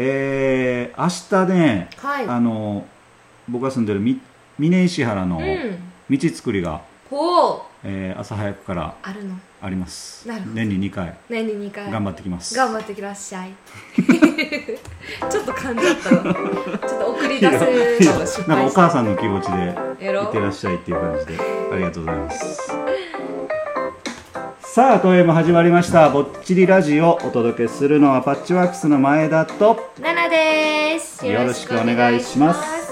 えー、明日ね、はい。あの僕が住んでるみ峰石原のうん。道作りが、ほう。えー朝早くからあるの。あります。なるほど。年に2回。年に2回。頑張ってきます。頑張ってきらっしゃいちょっと噛んじゃったのちょっと送り出せなんかお母さんの気持ちでいってらっしゃいっていう感じでありがとうございますさあ、東映も始まりました。ぼっちりラジオお届けするのはパッチワークスの前田と。ナナです。よろしくお願いします。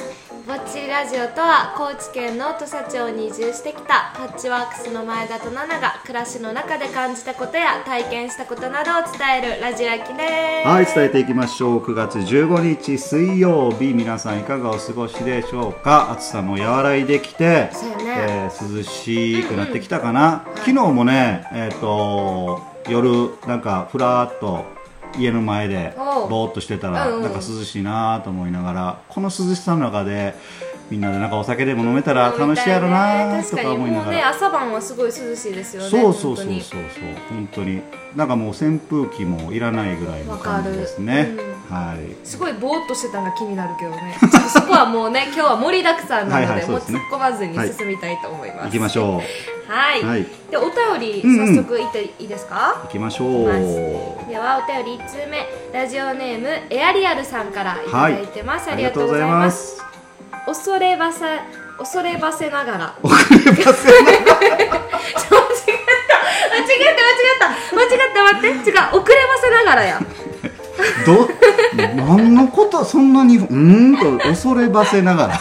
ぼっちりラジオとは高知県の土佐町に移住してきたパッチワークスの前田とナナが暮らしの中で感じたことや体験したことなどを伝えるラジオ焼きです。はい、伝えていきましょう。9月15日水曜日、皆さんいかがお過ごしでしょうか？暑さも和らいできて、そうよねえー涼しくなってきたかな。昨日もね、えっ、と、夜、なんかふらーっと家の前でぼーっとしてたら、うんうん。なんか涼しいなと思いながら、この涼しさの中で、みんなでなんかお酒でも飲めたら楽しいやろなと確か思いながら。ね朝晩はすごい涼しいですよね。そうそうそうそう本そう。本当に。なんかもう扇風機もいらないぐらいの感じですね。わかはい。すごいぼーっとしてたのが気になるけどね。そこはもうね 今日は盛りだくさんなので,、はいはいですね。もう突っ込まずに進みたいと思います、行きましょはい、はい。でお便りうんうん。早速言っていいですか？う、行きましょう。まではお便り1通目。ラジオネームエアリアルさんからいただいてます、ありがとうございます恐ればせ恐ればせながら。遅れません間違った。間違った間違った。間違った待って。違う遅ればせながらや。ど何のことそんなにうーんと恐ればせながら。間違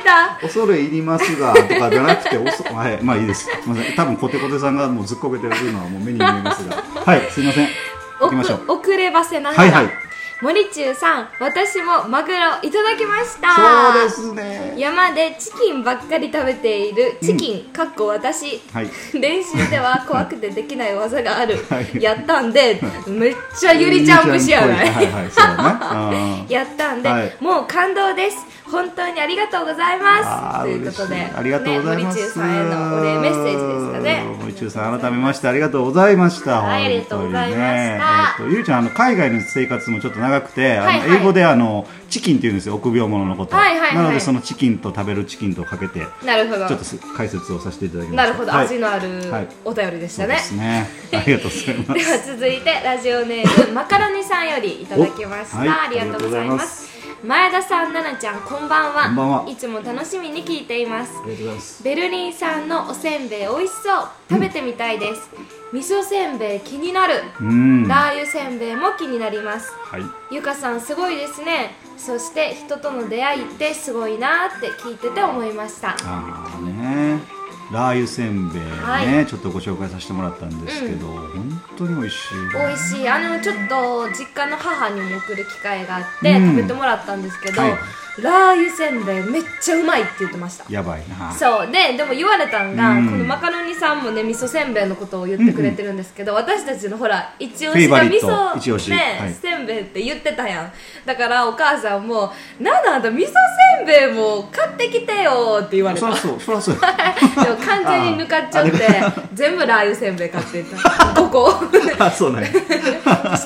えた。恐れ入りますがとかじゃなくておそはいまあいいです。すいません。多分コテコテさんがもうずっこけてるのはもう目に見えますが。はいすいません。行きましょう。遅ればせながら、はいはい森中さん私もマグロいただきました。そうですね。山でチキンばっかり食べているチキン、かっこ私。はい。練習では怖くてできない技がある、はい。やったんでめっちゃゆりジャンプしやない、やったんで、はい。もう感動です。本当にありがとうございます。ということでありがとうございます、ね、森中さんへのお礼メッセージですかね。森中さん改めましてありがとうございました。はいありがとうございました。えっとゆうちゃんあの海外の生活もちょっと長くて、あのはいはい英語であのチキンって言うんですよ。臆病者のこと、はいはいはい。なのでそのチキンと食べるチキンとかけてなるほど。ちょっとす解説をさせていただきました。なるほど、はい。味のあるはい。お便りでしたね、そうですね。ありがとうございま ですは続いてラジオネームマカロニさんよりいただきました、おはい。ありがとうございます前田さん、奈々ちゃんこんばんは。こんばんは。いつも楽しみに聞いています。ありがとうございます。ベルリン産のおせんべい美味しそう食べてみたいです、味噌せんべい気になる、うん。はラー油せんべいも気になります。い。ゆかさんすごいですね。そして人との出会いってすごいなって聞いてて思いました。ああね。ラー油せんべいね、はい。ちょっとご紹介させてもらったんですけど、本当に美味しい美味しい。あのちょっと実家の母にも送る機会があって、うん。食べてもらったんですけど、はいラー油せんべいめっちゃうまいって言ってました。やばいな。そう。ででも言われたんが、うん。このマカロニさんもね味噌せんべいのことを言ってくれてるんですけど、私たちのほら一押しが味ト。噌ね、はい。せんべいって言ってたやん。だからお母さんも「なんなんだ味噌せんべいも買ってきてよ」って言われた。そりゃそうそう。でも完全に抜かっちゃって。全部ラー油せんべい買っていった。5個あそうなんや。確かに1個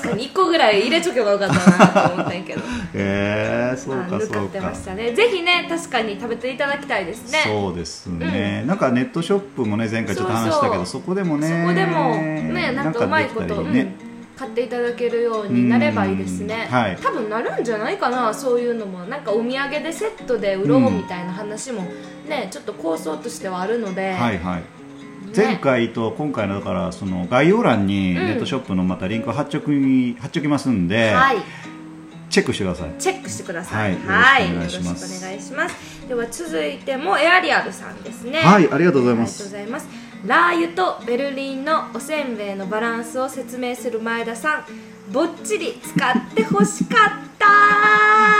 ぐらい入れちょけばよかったなと思ったんやけど。えー、そうあかそうか。抜かってましたね。ぜひね確かに食べていただきたいですね。そうですね、なんかネットショップもね前回ちょっと話したけどそこでもねそこでもねなんかうまいこと、ね。うん買っていただけるようになればいいですね、うん。はい。多分なるんじゃないかなそういうのも。なんかお土産でセットで売ろうみたいな話もね、ちょっと構想としてはあるので、はいはい前回と今回のだからその概要欄にうん。ネットショップのまたリンク貼っちょき貼っちょきますんで、はい。チェックしてください。チェックしてください。はいはい。よろしくお願いします。では続いてもエアリアルさんですね。はいありがとうございまありがとうすございます。ラー油とベルリンのおせんべいのバランスを説明する前田さんぼっちり使ってほしかった。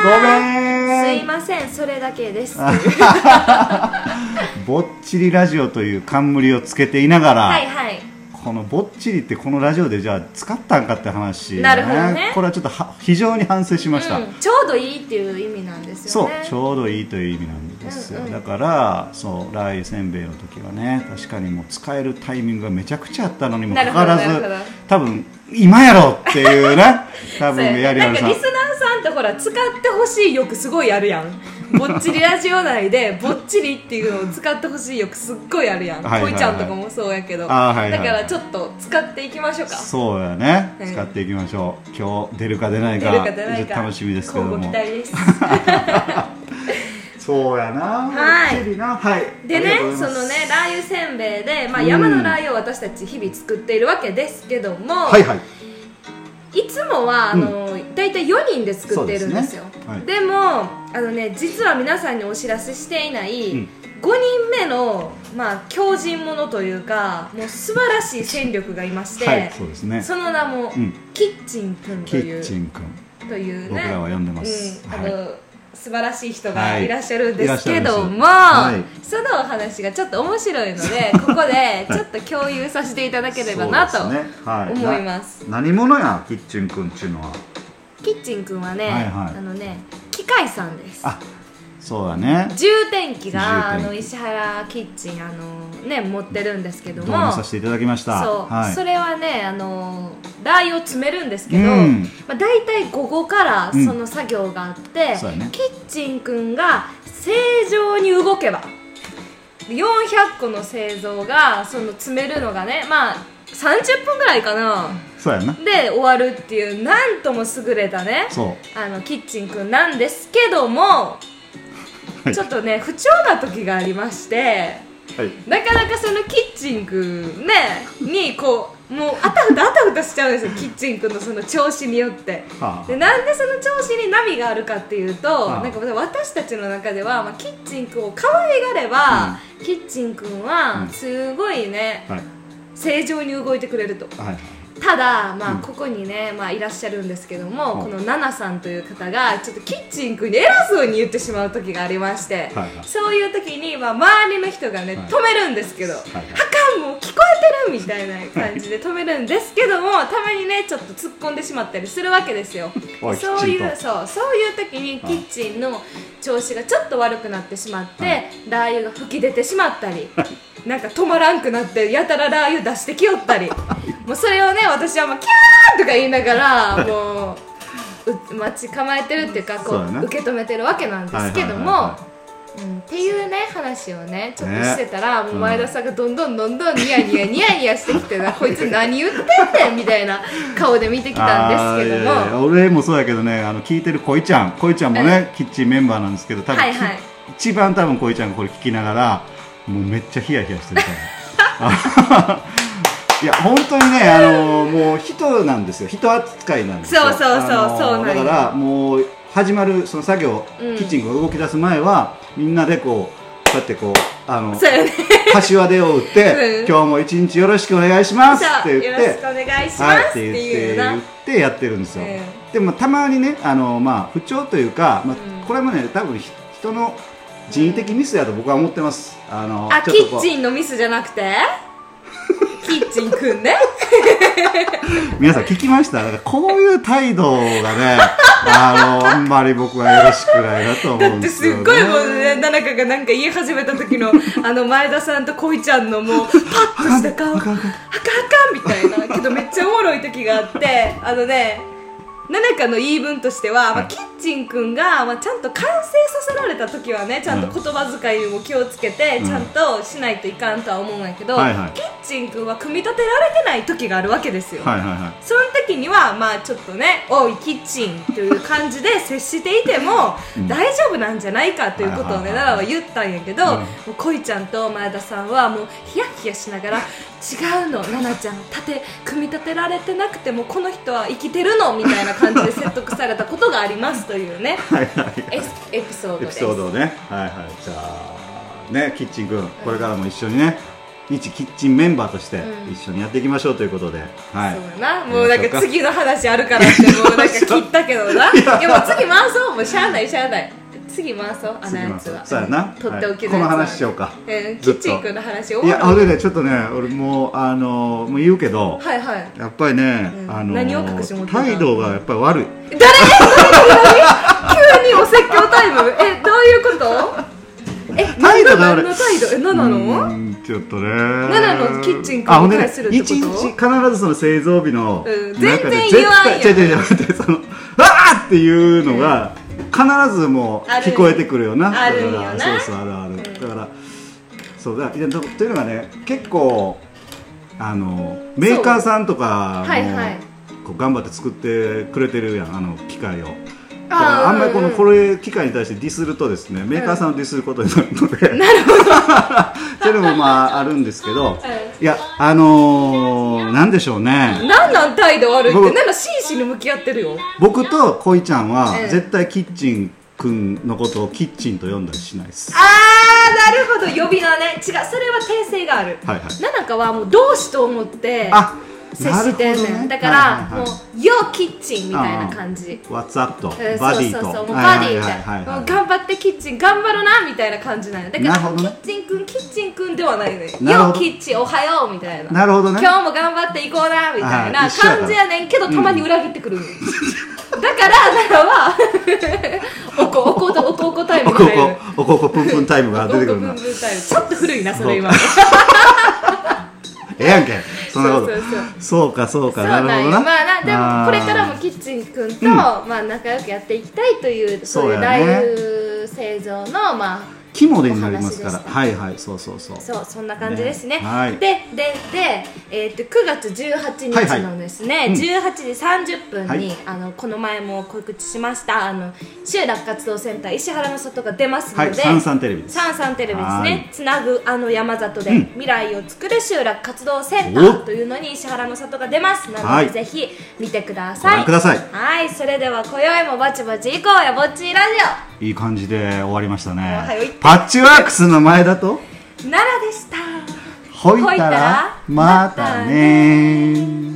ごめんすいませんそれだけです。ぼっちりラジオという冠をつけていながら、はいはい。このぼっちりってこのラジオでじゃあ使ったんかって話、なるほどね。これはちょっとは非常に反省しました、うん、ちょうどいいっていう意味なんですそうよねちょうどいいという意味なんですよ、うんうん。だからそうラー油せんべいの時はね確かにもう使えるタイミングがめちゃくちゃあったのにもかかわらず多分今やろっていうね。多分やりやるさんさんってほら使ってほしい欲すごいあるやん。ぼっちりラジオ内で ぼっちりっていうのを使ってほしい欲すっごいあるやん、はいはいはい。こいちゃんとかもそうやけど、はいはいだからちょっと使っていきましょうか。そうやね、はい。使っていきましょう。今日出るか出ない出かるか出ないか。ちょっと楽しみですけども。期待です。そうやな。はい。ばっちりな。はい。でねそのねラー油せんべいで、まあ、うん山のラー油を私たち日々作っているわけですけども、はいはいいつもはあの、大体4人で作っているんですよ。ですね。はい。でもあのね実は皆さんにお知らせしていない、うん。5人目の、まあ、強靭者というかもう素晴らしい戦力がいまして、はいそうですね。その名も、うん。キッチンくんとキいう。ッチンくんというね。僕らは呼んでます。うん。あはい。の素晴らしい人がい。らっしゃるんですけども、はい。そのお話がちょっと面白いので ここでちょっと共有させていただければなとそうですね。はい。思います。な何者やキッチンくんっていうのは？キッチンくんはね、はいはい。あのね機械さんです。あそうだね。充電器があの石原キッチンあのね持ってるんですけど導も入させていただきました。そう、はい。それはねあのラー油を詰めるんですけど、うん。まあ、大体午後からうん。その作業があって、そうやね。キッチンくんが正常に動けば400個の製造がその詰めるのがねまあ30分ぐらいかな。そうやな。で終わるっていうなんとも優れたねそう。あのキッチンくんなんですけども、はいちょっとね不調な時がありましてはい。なかなかそのキッチンくんねにこうもうあたふたあたふたしちゃうんですよキッチンくんのその調子によって。はあ。でなんでその調子に波があるかっていうと、はあ。なんか私たちの中では、まあ、キッチンくんを可愛がれば、キッチンくんはすごいね、はい。正常に動いてくれると。はいただ、まあうん。ここにね、まあ、いらっしゃるんですけども、はい。このナナさんという方がちょっとキッチンくんに偉そうに言ってしまう時がありまして、はいはい。そういう時に、まあ、周りの人がね、はい。止めるんですけど、はいはい。あかんもう聞こえてるみたいな感じで止めるんですけどもたまにねちょっと突っ込んでしまったりするわけですよ。そういうそうそういう時にキッチンの調子がちょっと悪くなってしまって、はい。ラー油が吹き出てしまったりなんか止まらんくなってやたらラー油出してきよったり もうそれをね私はもうキャーとか言いながらもうう待ち構えてるっていうかこそうやな。う受け止めてるわけなんですけども、はいはいはいはうん、っていうね話をねちょっとねしてたら、もう前田さんがどんどんどんどんニヤニヤニヤニヤしてきてなこいつ何言ってんねんみたいな顔で見てきたんですけども。あーいやいや俺もそうやけどねあの聞いてるこいちゃんこいちゃんもね、キッチンメンバーなんですけど多分、はいはい。一番多分こいちゃんがこれ聞きながらもうめっちゃヒヤヒヤしてるから いや本当にねあのもう人なんですよ。人扱いなんですよ。そうそうそうそうだからもう始まるその作業、うん。キッチンが動き出す前はみんなでこうこうやってこうあのそうよね。柏手を打って、うん。今日も一日よろしくお願いしますって言ってよろしくお願いします、はい、っってて言って言ってやってるんですよ、うでもたまにねあの、まあ、不調というか、まあうん。これもね多分ひ人の人為的ミスだと僕は思ってます。あのあキッチンのミスじゃなくて？キッチンくんね。皆さん聞きました？こういう態度がね あのあんまり僕はよろしくないなと思だってうんですよ、ね、すっごいもうね奈々香がなんか言い始めた時の あの前田さんと恋ちゃんのもうパッとした顔。あかんあかんみたいなけどめっちゃおもろい時があってあのね奈々香の言い分としては、まあ、はいキッチンくんが、まあ、ちゃんと完成させられた時はねちゃんと言葉遣いにも気をつけて、うん。ちゃんとしないといかんとは思うんやけど、はいはい。キッチンくんは組み立てられてない時があるわけですよ、はいはいはい。その時にはまあちょっとね「おいキッチン」という感じで接していてもうん。大丈夫なんじゃないかということをねはいはいはい奈々は言ったんやけど、うん。もう恋ちゃんと前田さんはもうヒヤヒヤしながら「違うの奈々ちゃん縦組み立てられてなくてもこの人は生きてるの」みたいな感じで説得されたことがありますというね はいはいエピソードエです。ピソードをね。はいはい。じゃあねキッチンくんこれからも一緒にね一キッチンメンバーとしてうん。一緒にやっていきましょうということで、はい。そうやな。もうなんか次の話あるからってもうなんか 切ったけどな。いやもう次回そう。もうしゃあないしゃあない次回そうあのやつは。そうやな、とっておきは。い。この話しようか。うんキッチンくんの話い終わるや俺ねちょっとね俺もうあのもう言うけどはいはい。やっぱりね、うん。あの何を隠し持ってた？態度がやっぱり悪い。誰？急にお説教タイムえどういうことえ態度が悪い何？の態度え何？なのうんちょっとね奈良のキッチンあほんでねに対するってこと一日必ずその製造日のうん全然言わんやん絶対違う違う違うその「わー!」っていうのが必ずもう聞こえてくるよな。あるんよな。だからそうそうあるある、だからそうだとというのがね結構あのメーカーさんとかも、はいはい。こう頑張って作ってくれてるやんあの機械を。だからあんまりこのうんうん。これ機械に対してディスるとですねメーカーさんをディスることになるので、なるほど っていうのもまああるんですけど、い。やあのー、なんでしょうね。なんなん態度悪いって僕なんか真摯に向き合ってるよ。僕と恋ちゃんはうん絶対キッチンくんのことをキッチンと呼んだりしないです。あーなるほど。呼び名ね。違う。それは訂正がある。はいはい。ななかはもう同志と思ってあ接してんねん、ね。だから、はいはいはい。もう「よキッチン」みたいな感じ。What's up と。うんバディとそうそう。そうバディみたいな頑張ってキッチン頑張るなみたいな感じなんや。だからねキッチンくんキッチンくんではないね。よキッチンおはようみたいな。なるほどね。今日も頑張っていこうなみたいはな感じやねんけどたまに裏切ってくるんよ。だから奈良はおこおことおこおこタイムおこに入るおこおこぷんぷんタイムが出てくるな。ちょっと古いなそれ今 ええやんけそんなことそう。そうそうそうかそうか。そうなるほどな。まあなでもこれからもキッチンくんと、うん。まあ仲良くやっていきたいというそういうライフ製造のまあ肝でになりますから。はいはいそうそうそう。そうそんな感じですね。ねはい。ででで、えー、と9月18はいはい。日のですね、うん。18時30分に、はい。あのこの前も告知しました。あの集落活動センター石原の里が出ますので、はいサンサンテレビです。サンサンテレビですはい。ねつなぐあの山里で、うん。未来を作る集落活動センターおというのに石原の里が出ますなので、はい。ぜひ見てくだごさい。覧ください。はいそれでは今宵もぼちぼち行こうやぼっちーラジいい感じで終わりましたね。パッチワークスの前だと？オ奈良でした。ほいたらまたね